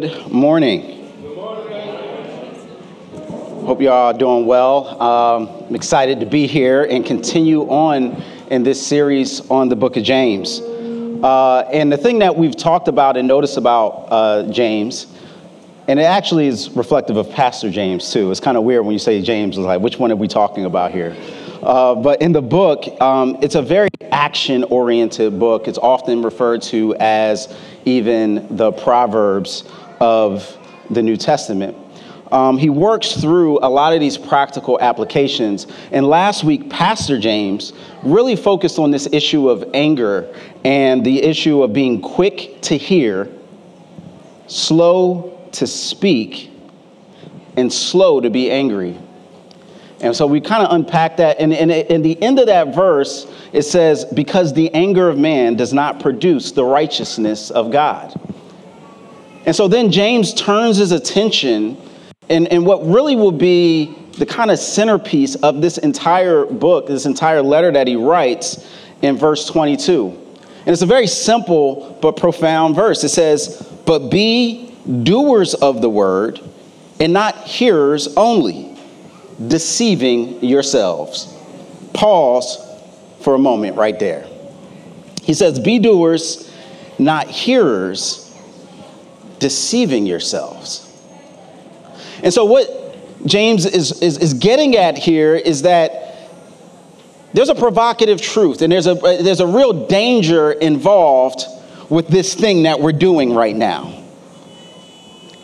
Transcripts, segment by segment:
Good morning. Hope you all are doing well. Um, I'm excited to be here and continue on in this series on the book of James. Uh, and the thing that we've talked about and noticed about uh, James, and it actually is reflective of Pastor James too. It's kind of weird when you say James, it's like, which one are we talking about here? Uh, but in the book, um, it's a very action oriented book. It's often referred to as even the Proverbs of the New Testament. Um, he works through a lot of these practical applications. And last week, Pastor James really focused on this issue of anger and the issue of being quick to hear, slow to speak, and slow to be angry. And so we kind of unpack that. And in the end of that verse, it says, Because the anger of man does not produce the righteousness of God. And so then James turns his attention, and, and what really will be the kind of centerpiece of this entire book, this entire letter that he writes in verse 22. And it's a very simple but profound verse. It says, But be doers of the word and not hearers only deceiving yourselves. Pause for a moment right there. He says, Be doers, not hearers, deceiving yourselves. And so, what James is, is, is getting at here is that there's a provocative truth and there's a, there's a real danger involved with this thing that we're doing right now.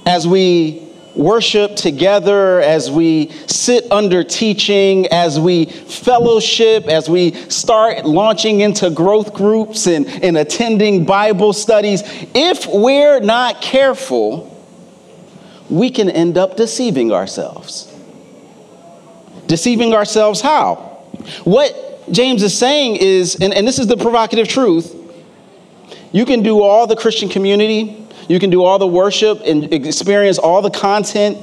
As we worship together, as we sit under teaching, as we fellowship, as we start launching into growth groups and, and attending Bible studies, if we're not careful, we can end up deceiving ourselves. Deceiving ourselves how? What James is saying is, and, and this is the provocative truth, you can do all the Christian community, you can do all the worship and experience all the content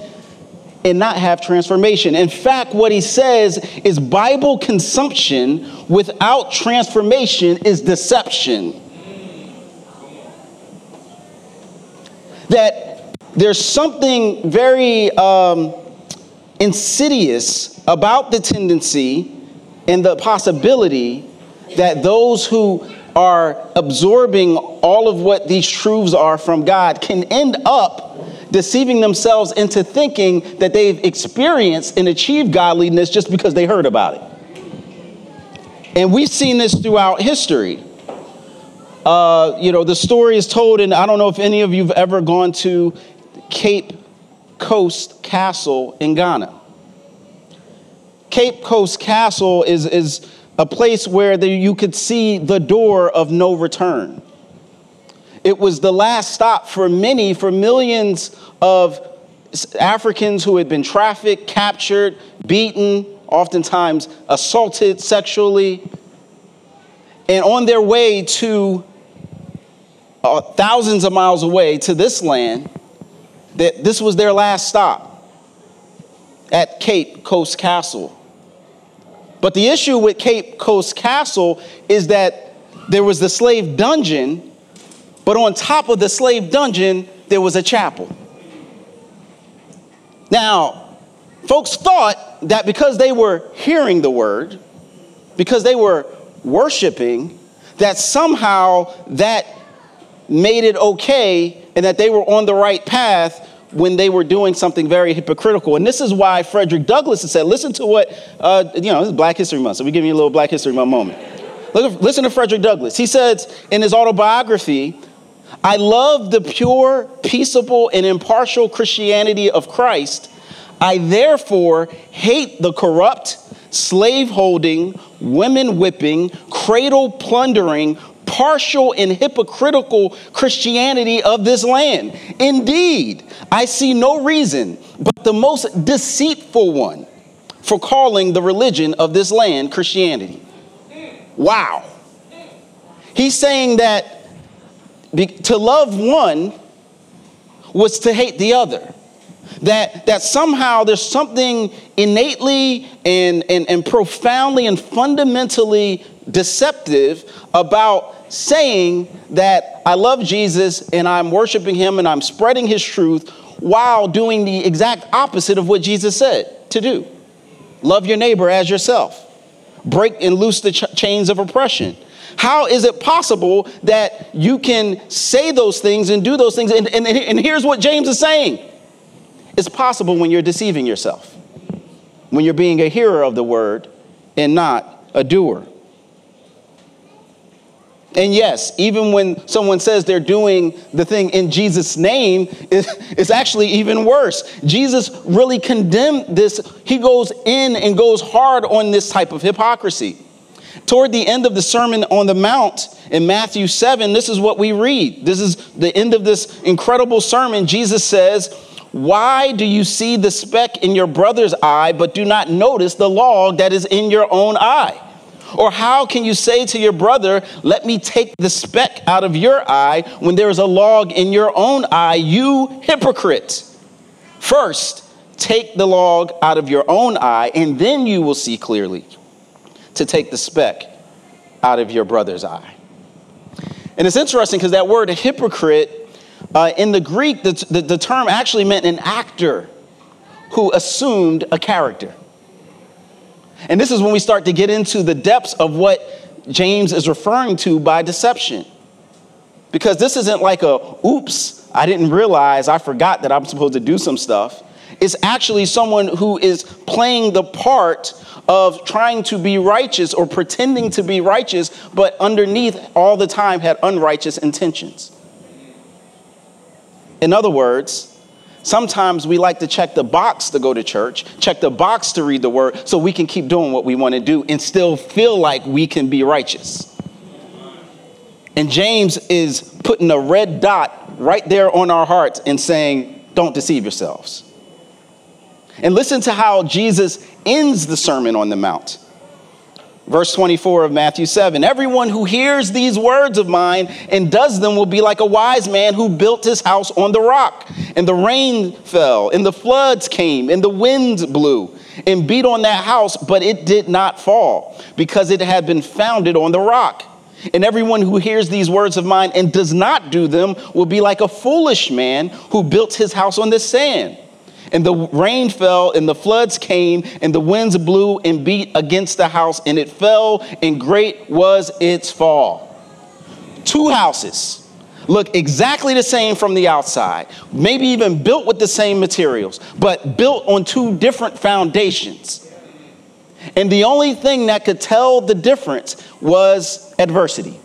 and not have transformation. In fact, what he says is Bible consumption without transformation is deception. That there's something very um, insidious about the tendency and the possibility that those who are absorbing all of what these truths are from God can end up deceiving themselves into thinking that they've experienced and achieved godliness just because they heard about it. And we've seen this throughout history. Uh, you know, the story is told, and I don't know if any of you have ever gone to Cape Coast Castle in Ghana. Cape Coast Castle is, is a place where the, you could see the door of no return. It was the last stop for many, for millions of Africans who had been trafficked, captured, beaten, oftentimes assaulted sexually, and on their way to uh, thousands of miles away to this land, that this was their last stop at Cape Coast Castle. But the issue with Cape Coast Castle is that there was the slave dungeon, but on top of the slave dungeon, there was a chapel. Now, folks thought that because they were hearing the word, because they were worshiping, that somehow that made it okay and that they were on the right path when they were doing something very hypocritical. And this is why Frederick Douglass said, listen to what, uh, you know, this is Black History Month, so we give you a little Black History Month moment. Look, Listen to Frederick Douglass. He says in his autobiography, I love the pure, peaceable, and impartial Christianity of Christ. I therefore hate the corrupt, slave holding, women whipping, cradle plundering, partial and hypocritical Christianity of this land. Indeed, I see no reason but the most deceitful one for calling the religion of this land Christianity. Wow. He's saying that to love one was to hate the other. That, that somehow there's something innately and, and, and profoundly and fundamentally deceptive about saying that I love Jesus and I'm worshiping him and I'm spreading his truth while doing the exact opposite of what Jesus said to do. Love your neighbor as yourself. Break and loose the ch- chains of oppression. How is it possible that you can say those things and do those things? And, and, and here's what James is saying it's possible when you're deceiving yourself, when you're being a hearer of the word and not a doer. And yes, even when someone says they're doing the thing in Jesus' name, it's actually even worse. Jesus really condemned this. He goes in and goes hard on this type of hypocrisy. Toward the end of the Sermon on the Mount in Matthew 7, this is what we read. This is the end of this incredible sermon. Jesus says, Why do you see the speck in your brother's eye, but do not notice the log that is in your own eye? Or how can you say to your brother, Let me take the speck out of your eye when there is a log in your own eye, you hypocrite? First, take the log out of your own eye, and then you will see clearly to take the speck out of your brother's eye. And it's interesting because that word hypocrite uh, in the Greek, the, the, the term actually meant an actor who assumed a character. And this is when we start to get into the depths of what James is referring to by deception. Because this isn't like a, oops, I didn't realize, I forgot that I'm supposed to do some stuff. It's actually someone who is playing the part of trying to be righteous or pretending to be righteous, but underneath all the time had unrighteous intentions. In other words, Sometimes we like to check the box to go to church, check the box to read the word, so we can keep doing what we want to do and still feel like we can be righteous. And James is putting a red dot right there on our hearts and saying, Don't deceive yourselves. And listen to how Jesus ends the Sermon on the Mount. Verse 24 of Matthew 7 Everyone who hears these words of mine and does them will be like a wise man who built his house on the rock. And the rain fell, and the floods came, and the winds blew and beat on that house, but it did not fall because it had been founded on the rock. And everyone who hears these words of mine and does not do them will be like a foolish man who built his house on the sand. And the rain fell, and the floods came, and the winds blew and beat against the house, and it fell, and great was its fall. Two houses look exactly the same from the outside, maybe even built with the same materials, but built on two different foundations. And the only thing that could tell the difference was adversity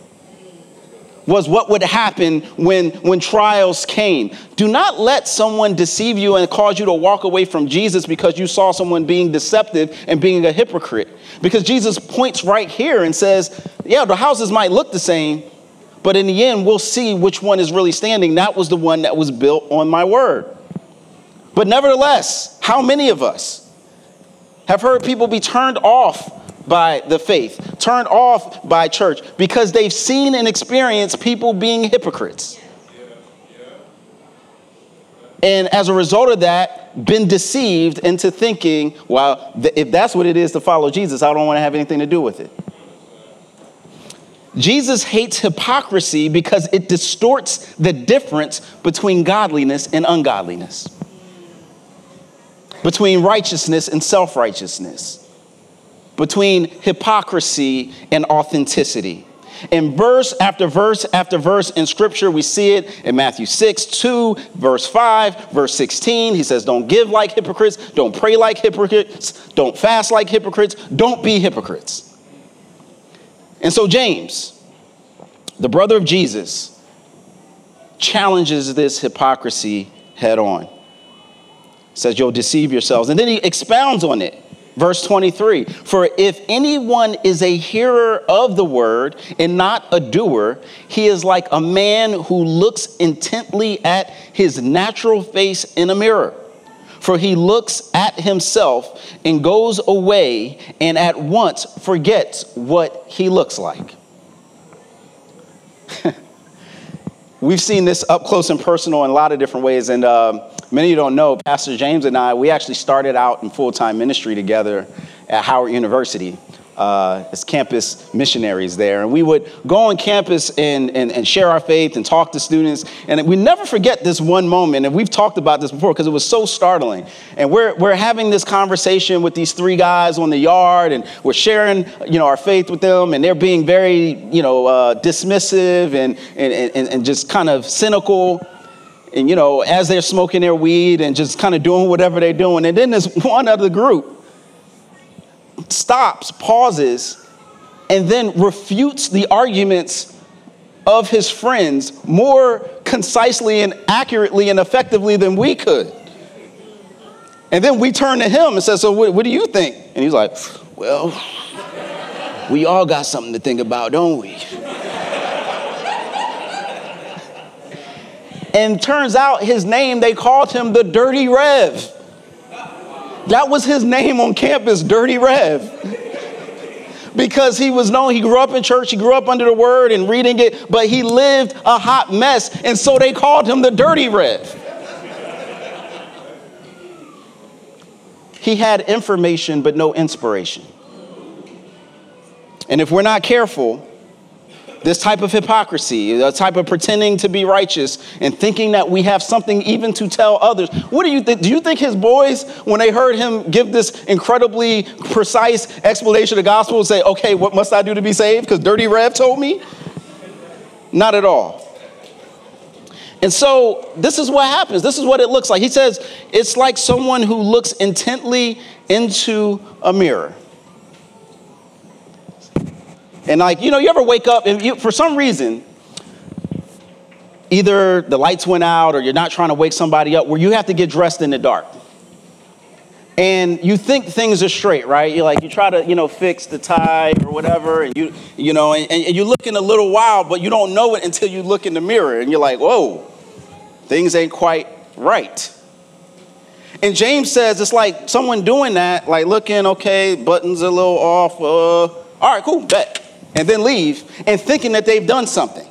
was what would happen when, when trials came. Do not let someone deceive you and cause you to walk away from Jesus because you saw someone being deceptive and being a hypocrite. Because Jesus points right here and says, Yeah, the houses might look the same, but in the end, we'll see which one is really standing. That was the one that was built on my word. But nevertheless, how many of us have heard people be turned off by the faith, turned off by church, because they've seen and experienced people being hypocrites. And as a result of that, been deceived into thinking, well, if that's what it is to follow Jesus, I don't want to have anything to do with it. Jesus hates hypocrisy because it distorts the difference between godliness and ungodliness, between righteousness and self righteousness between hypocrisy and authenticity. In verse after verse after verse in scripture, we see it in Matthew 6, 2, verse 5, verse 16. He says, Don't give like hypocrites, don't pray like hypocrites, don't fast like hypocrites, don't be hypocrites. And so, James, the brother of Jesus, challenges this hypocrisy head on. Says, You'll deceive yourselves. And then he expounds on it Verse 23 For if anyone is a hearer of the word and not a doer, he is like a man who looks intently at his natural face in a mirror. For he looks at himself and goes away and at once forgets what he looks like. We've seen this up close and personal in a lot of different ways. And um, many of you don't know, Pastor James and I, we actually started out in full time ministry together at Howard University uh, as campus missionaries there. And we would go on campus and, and, and, share our faith and talk to students. And we never forget this one moment. And we've talked about this before because it was so startling. And we're, we're having this conversation with these three guys on the yard, and we're sharing you know, our faith with them. And they're being very you know, uh, dismissive and, and, and, and just kind of cynical and you know as they're smoking their weed and just kind of doing whatever they're doing and then there's one other group stops, pauses, and then refutes the arguments of his friends more concisely and accurately and effectively than we could. And then we turn to him and say, So, what, what do you think? And he's like, Well, we all got something to think about, don't we? And turns out his name, they called him the Dirty Rev. That was his name on campus, Dirty Rev. because he was known, he grew up in church, he grew up under the word and reading it, but he lived a hot mess, and so they called him the Dirty Rev. he had information, but no inspiration. And if we're not careful, this type of hypocrisy, a type of pretending to be righteous and thinking that we have something even to tell others. What do you think? Do you think his boys, when they heard him give this incredibly precise explanation of the gospel, say, okay, what must I do to be saved? Because Dirty Rev told me? Not at all. And so this is what happens. This is what it looks like. He says it's like someone who looks intently into a mirror. And like, you know, you ever wake up and you, for some reason, either the lights went out or you're not trying to wake somebody up where you have to get dressed in the dark. And you think things are straight, right? You like you try to, you know, fix the tie or whatever, and you, you know, and, and you're looking a little wild, but you don't know it until you look in the mirror and you're like, whoa, things ain't quite right. And James says it's like someone doing that, like looking, okay, buttons a little off, uh, all right, cool, bet and then leave and thinking that they've done something.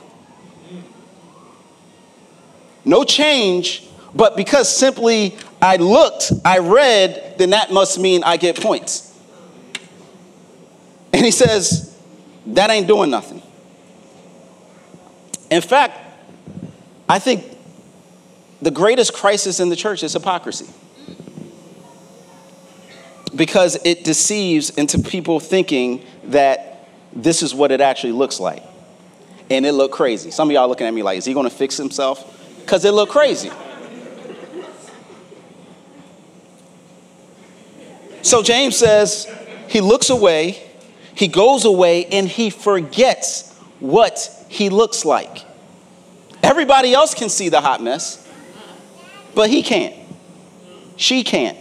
No change, but because simply I looked, I read, then that must mean I get points. And he says, that ain't doing nothing. In fact, I think the greatest crisis in the church is hypocrisy. Because it deceives into people thinking that this is what it actually looks like. And it looked crazy. Some of y'all looking at me like, is he gonna fix himself? Because it looked crazy. So James says he looks away, he goes away, and he forgets what he looks like. Everybody else can see the hot mess, but he can't. She can't.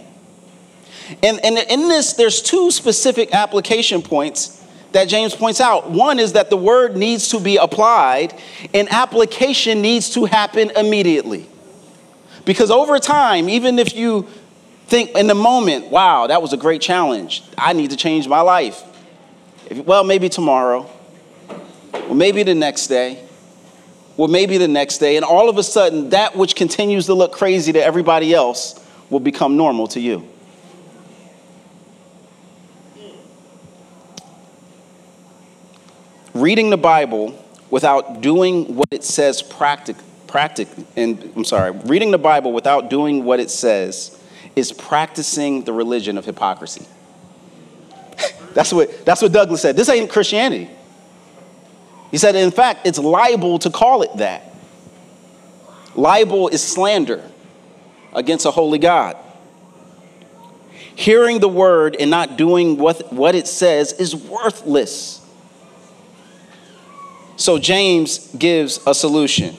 And, and in this, there's two specific application points that James points out. One is that the word needs to be applied, and application needs to happen immediately. Because over time, even if you think in the moment, wow, that was a great challenge, I need to change my life. If, well, maybe tomorrow, or maybe the next day, or maybe the next day, and all of a sudden, that which continues to look crazy to everybody else will become normal to you. Reading the Bible without doing what it says practic, practic, and I'm sorry, reading the Bible without doing what it says is practicing the religion of hypocrisy. that's, what, that's what Douglass said. This ain't Christianity. He said, in fact, it's libel to call it that. Libel is slander against a holy God. Hearing the word and not doing what, what it says is worthless. So James gives a solution.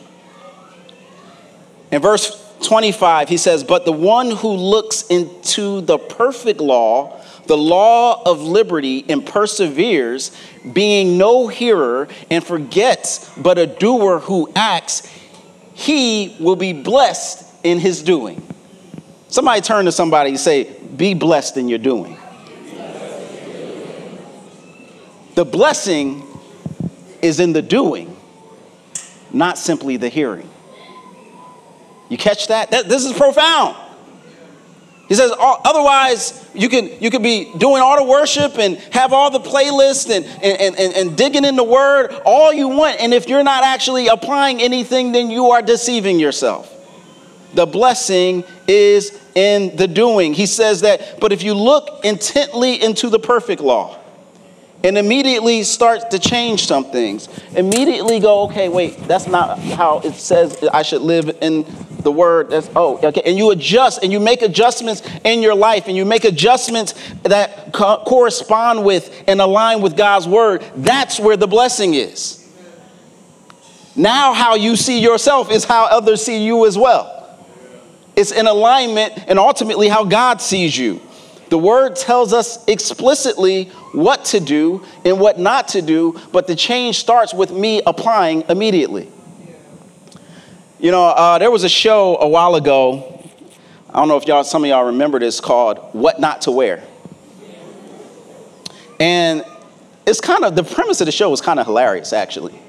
In verse 25, he says, But the one who looks into the perfect law, the law of liberty, and perseveres, being no hearer and forgets, but a doer who acts, he will be blessed in his doing. Somebody turn to somebody and say, Be blessed in your doing. The blessing is in the doing, not simply the hearing. You catch that? that this is profound. He says, oh, otherwise, you can, you can be doing all the worship and have all the playlists and, and, and, and digging in the word all you want. And if you're not actually applying anything, then you are deceiving yourself. The blessing is in the doing. He says that, but if you look intently into the perfect law, and immediately starts to change some things. Immediately go, okay, wait, that's not how it says I should live in the word. That's oh, okay. And you adjust and you make adjustments in your life and you make adjustments that co- correspond with and align with God's word. That's where the blessing is. Now, how you see yourself is how others see you as well. It's in alignment and ultimately how God sees you. The word tells us explicitly what to do and what not to do, but the change starts with me applying immediately. You know, uh, there was a show a while ago. I don't know if y'all, some of y'all remember this called What Not to Wear. And it's kind of, the premise of the show was kind of hilarious, actually.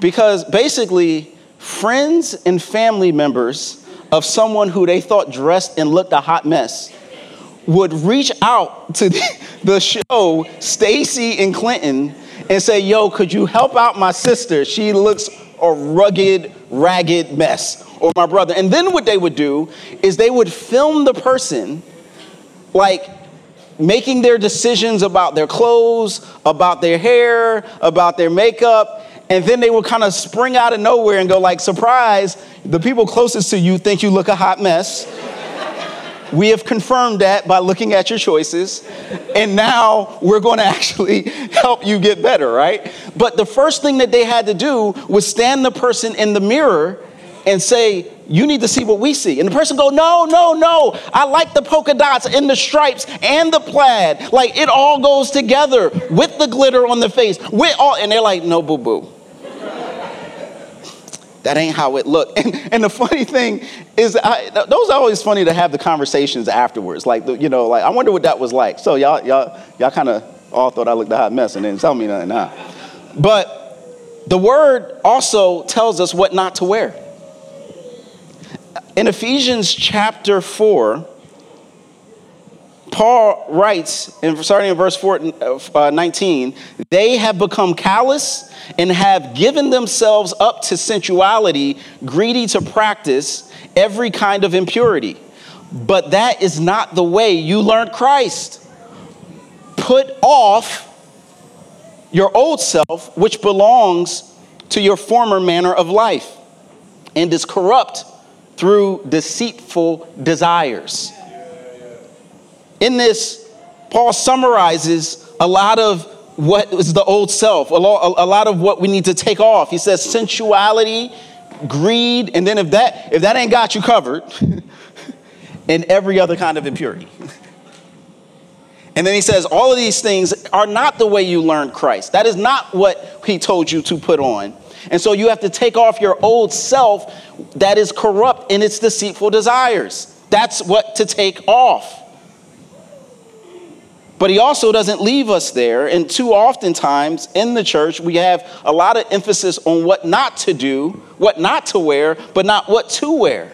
Because basically, friends and family members of someone who they thought dressed and looked a hot mess would reach out to the show, Stacy and Clinton, and say, Yo, could you help out my sister? She looks a rugged, ragged mess. Or my brother. And then what they would do is they would film the person like making their decisions about their clothes, about their hair, about their makeup, and then they would kind of spring out of nowhere and go like, surprise, the people closest to you think you look a hot mess. We have confirmed that by looking at your choices. And now we're going to actually help you get better, right? But the first thing that they had to do was stand the person in the mirror and say, you need to see what we see. And the person go, no, no, no. I like the polka dots and the stripes and the plaid. Like it all goes together with the glitter on the face. With all, and they're like, no, boo boo. That ain't how it looked. And, and the funny thing is, I, those are always funny to have the conversations afterwards. Like, the, you know, like, I wonder what that was like. So y'all, y'all, y'all kind of all thought I looked a hot mess and didn't tell me nothing. Nah. But the word also tells us what not to wear. In Ephesians chapter 4, Paul writes, in, starting in verse 4, uh, 19, they have become callous and have given themselves up to sensuality, greedy to practice every kind of impurity. But that is not the way you learned Christ. Put off your old self, which belongs to your former manner of life and is corrupt through deceitful desires in this, Paul summarizes a lot of what is the old self, a lot, of what we need to take off. He says sensuality, greed, and then if that if that ain't got you covered, and every other kind of impurity. And then he says, all of these things are not the way you learned Christ. That is not what he told you to put on. And so you have to take off your old self that is corrupt in its deceitful desires. That's what to take off. But he also doesn't leave us there. And too often times in the church, we have a lot of emphasis on what not to do, what not to wear, but not what to wear.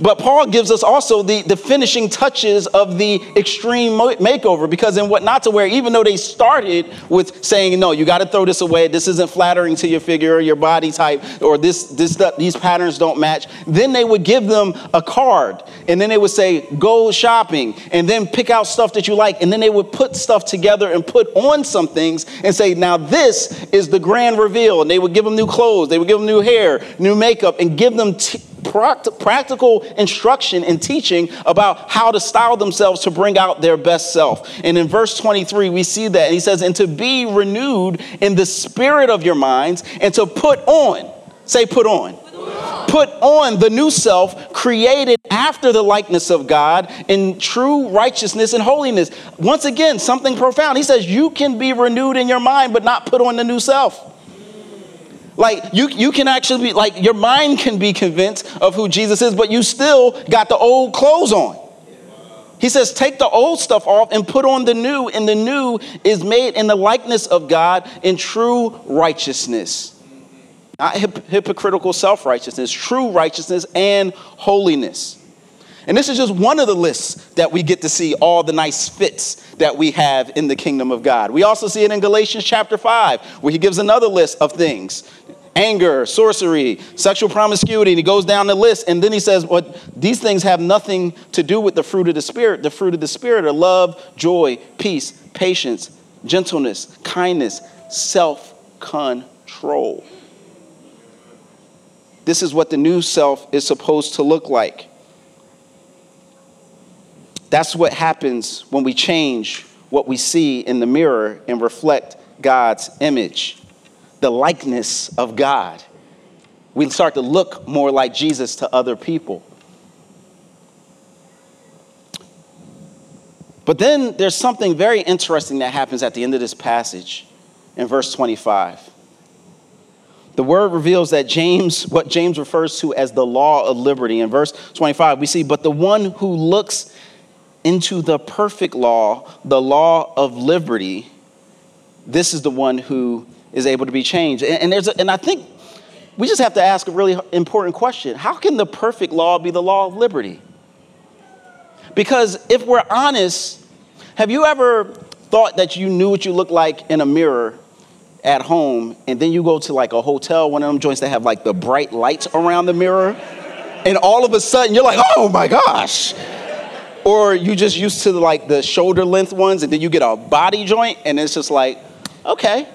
But Paul gives us also the, the finishing touches of the extreme makeover because in what not to wear, even though they started with saying, no, you got to throw this away, this isn't flattering to your figure or your body type, or this, this these patterns don't match, then they would give them a card and then they would say, go shopping and then pick out stuff that you like. And then they would put stuff together and put on some things and say, now this is the grand reveal. And they would give them new clothes, they would give them new hair, new makeup, and give them t- practical instruction and teaching about how to style themselves to bring out their best self. And in verse 23, we see that. He says, and to be renewed in the spirit of your minds and to put on, say, put on. Put on put on the new self created after the likeness of God in true righteousness and holiness. Once again, something profound. He says, You can be renewed in your mind, but not put on the new self. Like you, you can actually be like your mind can be convinced of who Jesus is, but you still got the old clothes on. He says, take the old stuff off and put on the new, and the new is made in the likeness of God in true righteousness. Not hip- hypocritical self righteousness, true righteousness and holiness. And this is just one of the lists that we get to see all the nice fits that we have in the kingdom of God. We also see it in Galatians chapter 5, where he gives another list of things anger, sorcery, sexual promiscuity, and he goes down the list. And then he says, What well, these things have nothing to do with the fruit of the Spirit. The fruit of the Spirit are love, joy, peace, patience, gentleness, kindness, self control. This is what the new self is supposed to look like. That's what happens when we change what we see in the mirror and reflect God's image the likeness of God. We start to look more like Jesus to other people. But then there's something very interesting that happens at the end of this passage in verse 25. The word reveals that James, what James refers to as the law of liberty. In verse 25, we see, but the one who looks into the perfect law, the law of liberty, this is the one who is able to be changed. And, and there's a, and I think we just have to ask a really important question. How can the perfect law be the law of liberty? Because if we're honest, have you ever thought that you knew what you looked like in a mirror at home and then you go to like a hotel, one of them joints that have like the bright lights around the mirror, and all of a sudden you're like, oh my gosh. Or you just used to like the shoulder length ones and then you get a body joint and it's just like, okay,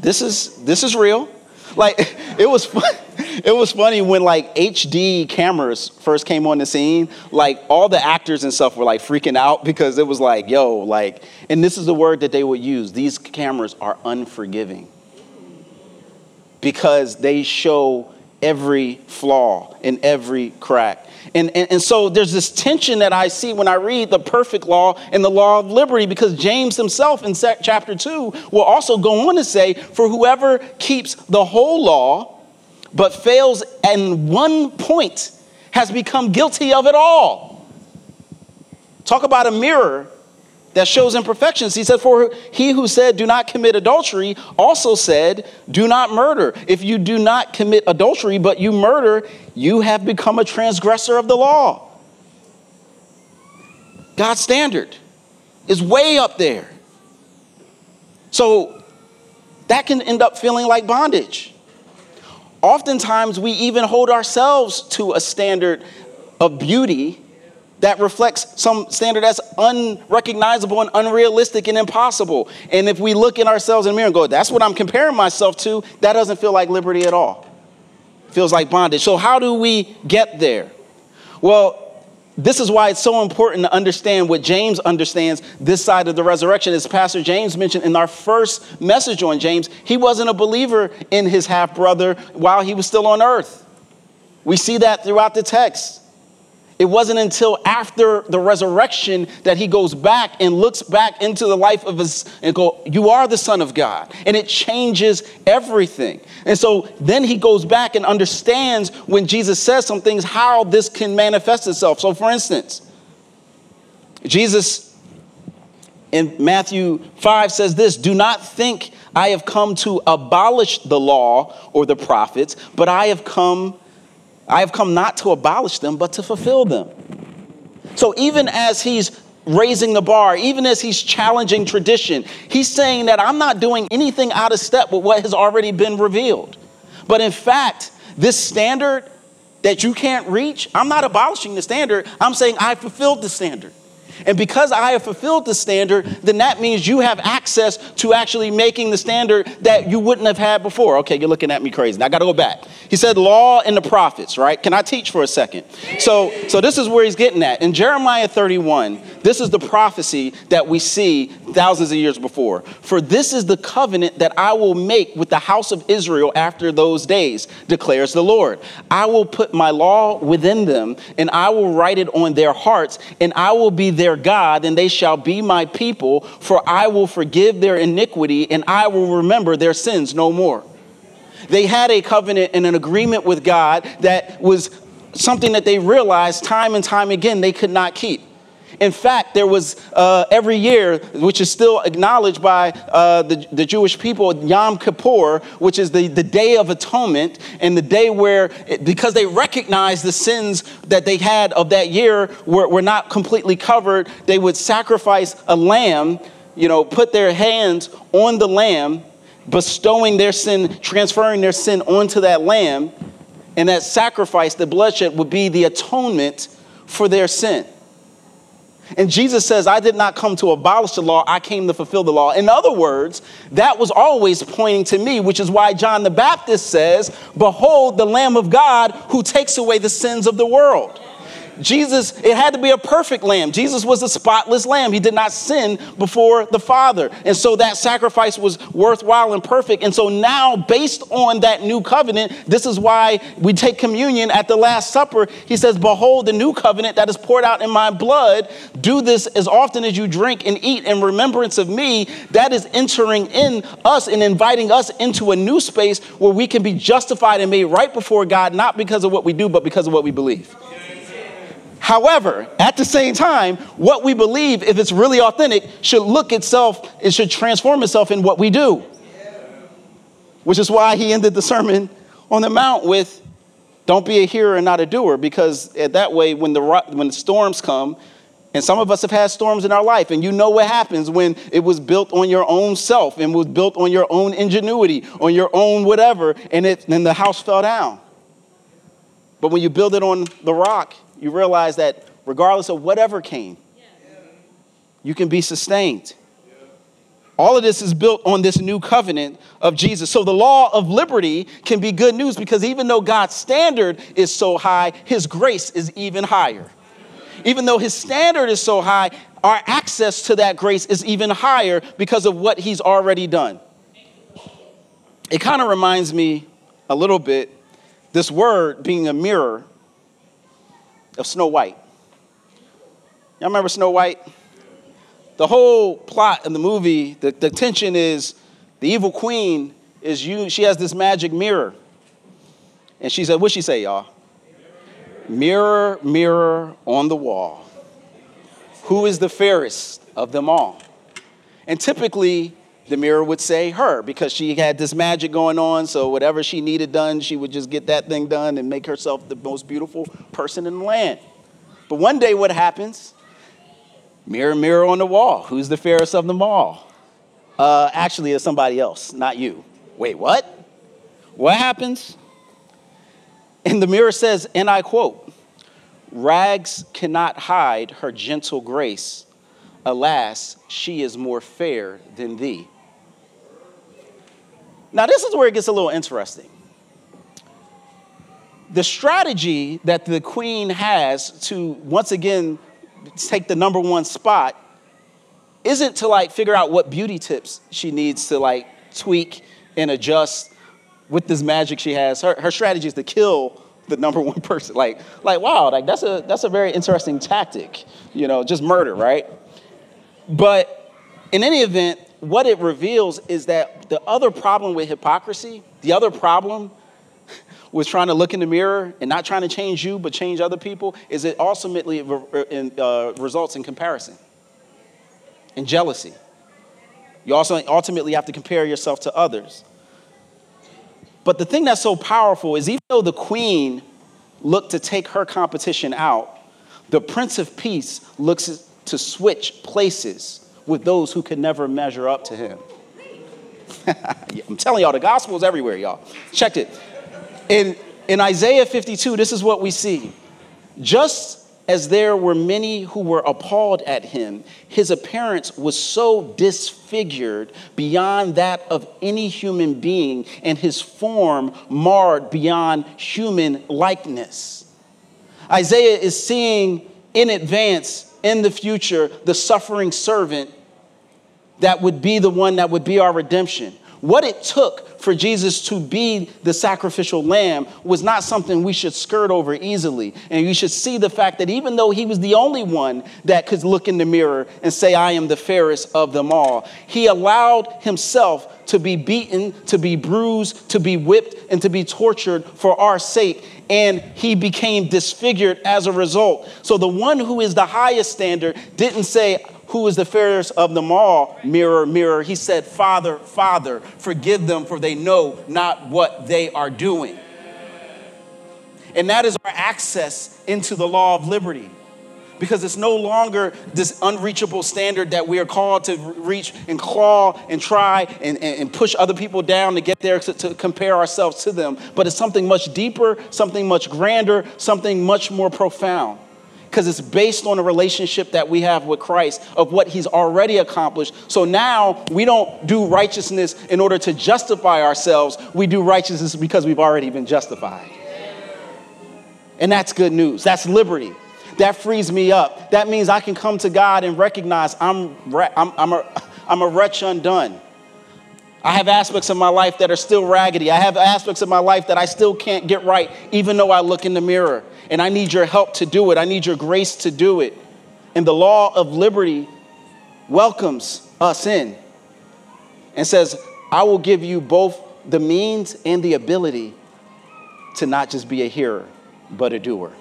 this is this is real. Like it was fun. it was funny when like HD cameras first came on the scene, like all the actors and stuff were like freaking out because it was like, yo, like, and this is the word that they would use. These cameras are unforgiving. Because they show every flaw and every crack. And, and, and so there's this tension that I see when I read the perfect law and the law of liberty, because James himself in chapter 2 will also go on to say, For whoever keeps the whole law but fails in one point has become guilty of it all. Talk about a mirror that shows imperfections. He said, For he who said, Do not commit adultery, also said, Do not murder. If you do not commit adultery, but you murder, you have become a transgressor of the law. God's standard is way up there. So that can end up feeling like bondage. Oftentimes, we even hold ourselves to a standard of beauty that reflects some standard that's unrecognizable and unrealistic and impossible. And if we look at ourselves in the mirror and go, that's what I'm comparing myself to, that doesn't feel like liberty at all. It feels like bondage. So, how do we get there? Well, this is why it's so important to understand what James understands this side of the resurrection. As Pastor James mentioned in our first message on James, he wasn't a believer in his half brother while he was still on earth. We see that throughout the text. It wasn't until after the resurrection that he goes back and looks back into the life of his and go, You are the Son of God. And it changes everything. And so then he goes back and understands when Jesus says some things, how this can manifest itself. So, for instance, Jesus in Matthew 5 says this Do not think I have come to abolish the law or the prophets, but I have come I have come not to abolish them, but to fulfill them. So even as he's raising the bar, even as he's challenging tradition, he's saying that I'm not doing anything out of step with what has already been revealed. But in fact, this standard that you can't reach, I'm not abolishing the standard. I'm saying I fulfilled the standard. And because I have fulfilled the standard, then that means you have access to actually making the standard that you wouldn't have had before. Okay, you're looking at me crazy. Now I got to go back. He said law and the prophets, right? Can I teach for a second? So, so this is where he's getting at. In Jeremiah 31, this is the prophecy that we see thousands of years before. For this is the covenant that I will make with the house of Israel after those days, declares the Lord. I will put my law within them, and I will write it on their hearts, and I will be their God, and they shall be my people, for I will forgive their iniquity, and I will remember their sins no more. They had a covenant and an agreement with God that was something that they realized time and time again they could not keep. In fact, there was uh, every year, which is still acknowledged by uh, the, the Jewish people, Yom Kippur, which is the, the Day of Atonement, and the day where, because they recognized the sins that they had of that year were, were not completely covered, they would sacrifice a lamb, you know, put their hands on the lamb, bestowing their sin, transferring their sin onto that lamb, and that sacrifice, the bloodshed, would be the atonement for their sin. And Jesus says, I did not come to abolish the law, I came to fulfill the law. In other words, that was always pointing to me, which is why John the Baptist says, Behold, the Lamb of God who takes away the sins of the world. Jesus, it had to be a perfect lamb. Jesus was a spotless lamb. He did not sin before the Father. And so that sacrifice was worthwhile and perfect. And so now, based on that new covenant, this is why we take communion at the Last Supper. He says, Behold, the new covenant that is poured out in my blood. Do this as often as you drink and eat in remembrance of me. That is entering in us and inviting us into a new space where we can be justified and made right before God, not because of what we do, but because of what we believe. However, at the same time, what we believe, if it's really authentic, should look itself, it should transform itself in what we do. Which is why he ended the Sermon on the Mount with, Don't be a hearer and not a doer, because that way, when the, when the storms come, and some of us have had storms in our life, and you know what happens when it was built on your own self and was built on your own ingenuity, on your own whatever, and it, then the house fell down. But when you build it on the rock, you realize that regardless of whatever came, you can be sustained. All of this is built on this new covenant of Jesus. So the law of liberty can be good news because even though God's standard is so high, his grace is even higher. Even though his standard is so high, our access to that grace is even higher because of what he's already done. It kind of reminds me a little bit this word being a mirror of Snow White. Y'all remember Snow White? The whole plot in the movie, the, the tension is the evil queen is you, she has this magic mirror. And she said, what'd she say, y'all? Mirror, mirror on the wall. Who is the fairest of them all? And typically, the mirror would say her because she had this magic going on. So whatever she needed done, she would just get that thing done and make herself the most beautiful person in the land. But one day, what happens? Mirror, mirror on the wall. Who's the fairest of them all? Uh, actually, it's somebody else, not you. Wait, what? What happens? And the mirror says, and I quote, Rags cannot hide her gentle grace. Alas, she is more fair than thee. Now, this is where it gets a little interesting. The strategy that the queen has to once again take the number one spot isn't to like figure out what beauty tips she needs to like tweak and adjust with this magic she has. Her, her strategy is to kill the number one person. Like, like wow, like that's a that's a very interesting tactic, you know, just murder, right? But in any event, what it reveals is that the other problem with hypocrisy, the other problem with trying to look in the mirror and not trying to change you, but change other people, is it ultimately uh, results in comparison and jealousy. You also ultimately have to compare yourself to others. But the thing that's so powerful is even though the queen looked to take her competition out, the Prince of Peace looks to switch places with those who could never measure up to him. I'm telling y'all, the gospel is everywhere, y'all. Check it. In, in Isaiah 52, this is what we see. Just as there were many who were appalled at him, his appearance was so disfigured beyond that of any human being, and his form marred beyond human likeness. Isaiah is seeing in advance, in the future, the suffering servant that would be the one that would be our redemption. What it took for Jesus to be the sacrificial lamb was not something we should skirt over easily. And you should see the fact that even though he was the only one that could look in the mirror and say, I am the fairest of them all, he allowed himself to be beaten, to be bruised, to be whipped, and to be tortured for our sake. And he became disfigured as a result. So the one who is the highest standard didn't say, who is the fairest of them all, mirror, mirror, he said, Father, Father, forgive them, for they know not what they are doing. And that is our access into the law of liberty. Because it's no longer this unreachable standard that we are called to reach and claw and try and, and, push other people down to get there to, to compare ourselves to them. But it's something much deeper, something much grander, something much more profound because it's based on a relationship that we have with Christ of what he's already accomplished. So now we don't do righteousness in order to justify ourselves, we do righteousness because we've already been justified. And that's good news. That's liberty. That frees me up. That means I can come to God and recognize I'm, I'm, I'm, a, I'm a wretch undone. I have aspects of my life that are still raggedy. I have aspects of my life that I still can't get right, even though I look in the mirror. And I need your help to do it. I need your grace to do it. And the law of liberty welcomes us in and says, I will give you both the means and the ability to not just be a hearer, but a doer.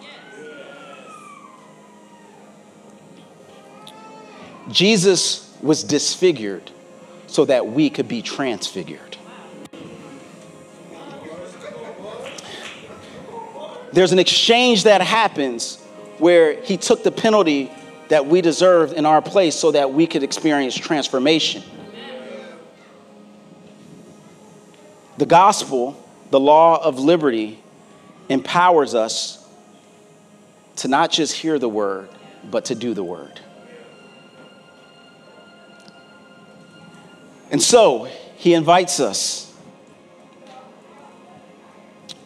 Jesus was disfigured so that we could be transfigured. There's an exchange that happens where he took the penalty that we deserved in our place so that we could experience transformation. The gospel, the law of liberty, empowers us to not just hear the word, but to do the word. And so he invites us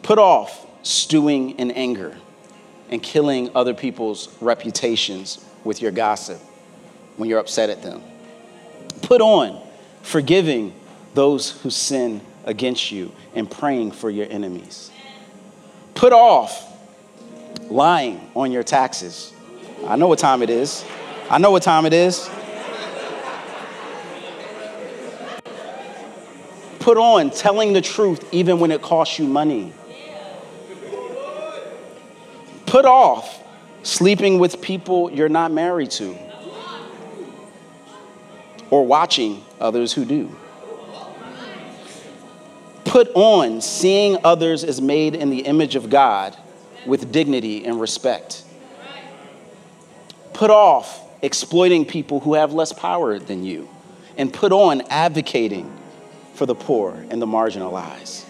put off stewing in anger and killing other people's reputations with your gossip when you're upset at them. Put on forgiving those who sin against you and praying for your enemies. Put off lying on your taxes. I know what time it is. I know what time it is. put on telling the truth even when it costs you money. Put off sleeping with people you're not married to or watching others who do. Put on seeing others as made in the image of God with dignity and respect. Put off exploiting people who have less power than you. And put on advocating for the poor and the marginalized.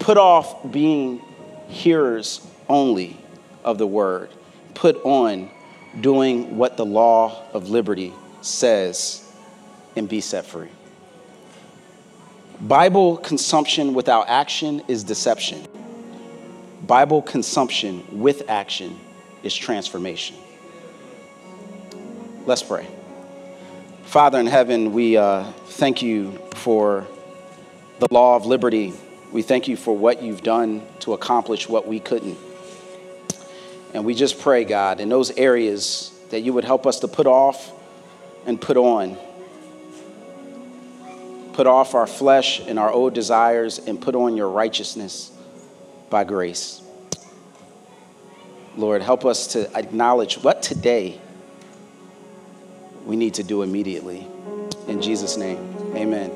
Put off being hearers only of the word. Put on doing what the law of liberty says and be set free. Bible consumption without action is deception. Bible consumption with action is transformation. Let's pray. Father in heaven, we uh, thank you for the law of liberty. We thank you for what you've done to accomplish what we couldn't. And we just pray, God, in those areas that you would help us to put off and put on. Put off our flesh and our old desires and put on your righteousness by grace. Lord, help us to acknowledge what today we need to do immediately. In Jesus' name, amen.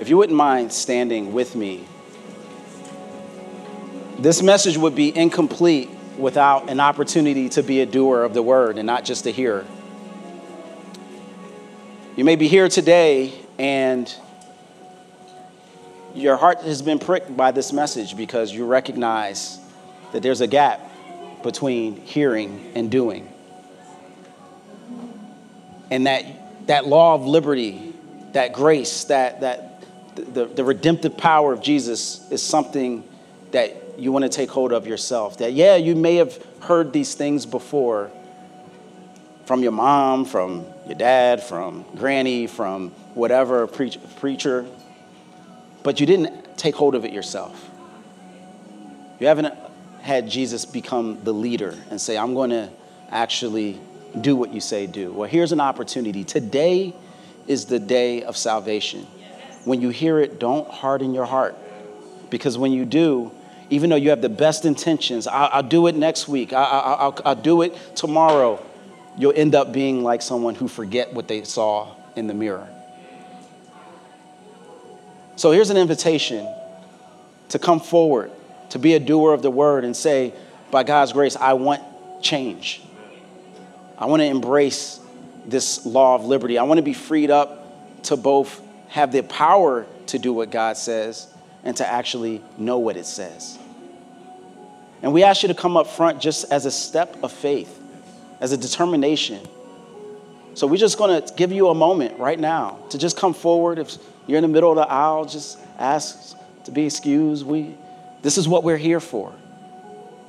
If you wouldn't mind standing with me, this message would be incomplete without an opportunity to be a doer of the word and not just a hearer. You may be here today and your heart has been pricked by this message because you recognize that there's a gap between hearing and doing. And that, that law of liberty, that grace, that, that the, the redemptive power of Jesus is something that you want to take hold of yourself. That, yeah, you may have heard these things before from your mom, from your dad, from granny, from whatever preach, preacher, but you didn't take hold of it yourself. You haven't had Jesus become the leader and say, I'm going to actually do what you say do. Well, here's an opportunity. Today is the day of salvation. When you hear it, don't harden your heart. Because when you do, even though you have the best intentions, I'll, I'll do it next week, I, will I'll do it tomorrow, you'll end up being like someone who forget what they saw in the mirror. So here's an invitation to come forward, to be a doer of the word and say, by God's grace, I want change. I want to embrace this law of liberty. I want to be freed up to both have the power to do what God says and to actually know what it says. And we ask you to come up front just as a step of faith, as a determination. So we're just going to give you a moment right now to just come forward. If you're in the middle of the aisle, just ask to be excused. We, this is what we're here for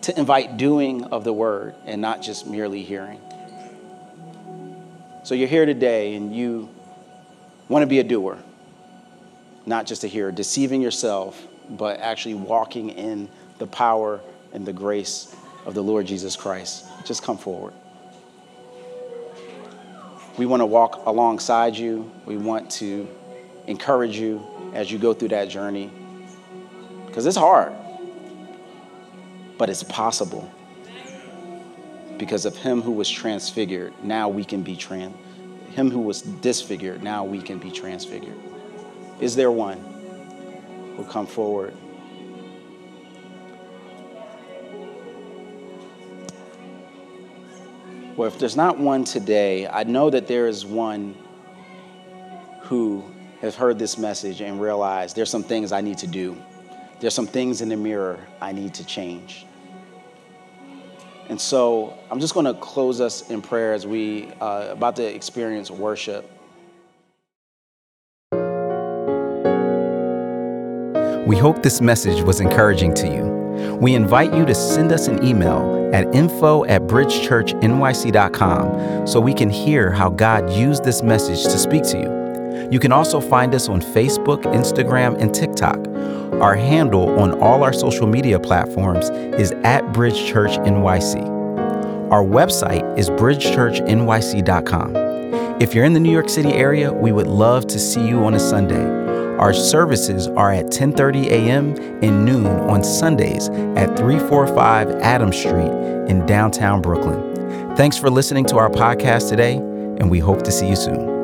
to invite doing of the word and not just merely hearing. So you're here today and you want to be a doer, not just a hearer, deceiving yourself, but actually walking in the power and the grace of the Lord Jesus Christ. Just come forward. We want to walk alongside you. We want to encourage you as you go through that journey because it's hard, but it's possible because of him who was transfigured, now we can be trans. Him who was disfigured, now we can be transfigured. Is there one who'll come forward? If there's not one today, I know that there is one who has heard this message and realized there's some things I need to do. There's some things in the mirror I need to change. And so I'm just going to close us in prayer as we uh, about to experience worship. We hope this message was encouraging to you. We invite you to send us an email at info at bridgechurchnyc.com so we can hear how God used this message to speak to you. You can also find us on Facebook, Instagram, and TikTok. Our handle on all our social media platforms is at Bridge Church NYC. Our website is bridgechurchnyc.com. If you're in the New York City area, we would love to see you on a Sunday. Our services are at 10:30 a.m. and noon on Sundays at 345 Adams Street in downtown Brooklyn. Thanks for listening to our podcast today, and we hope to see you soon.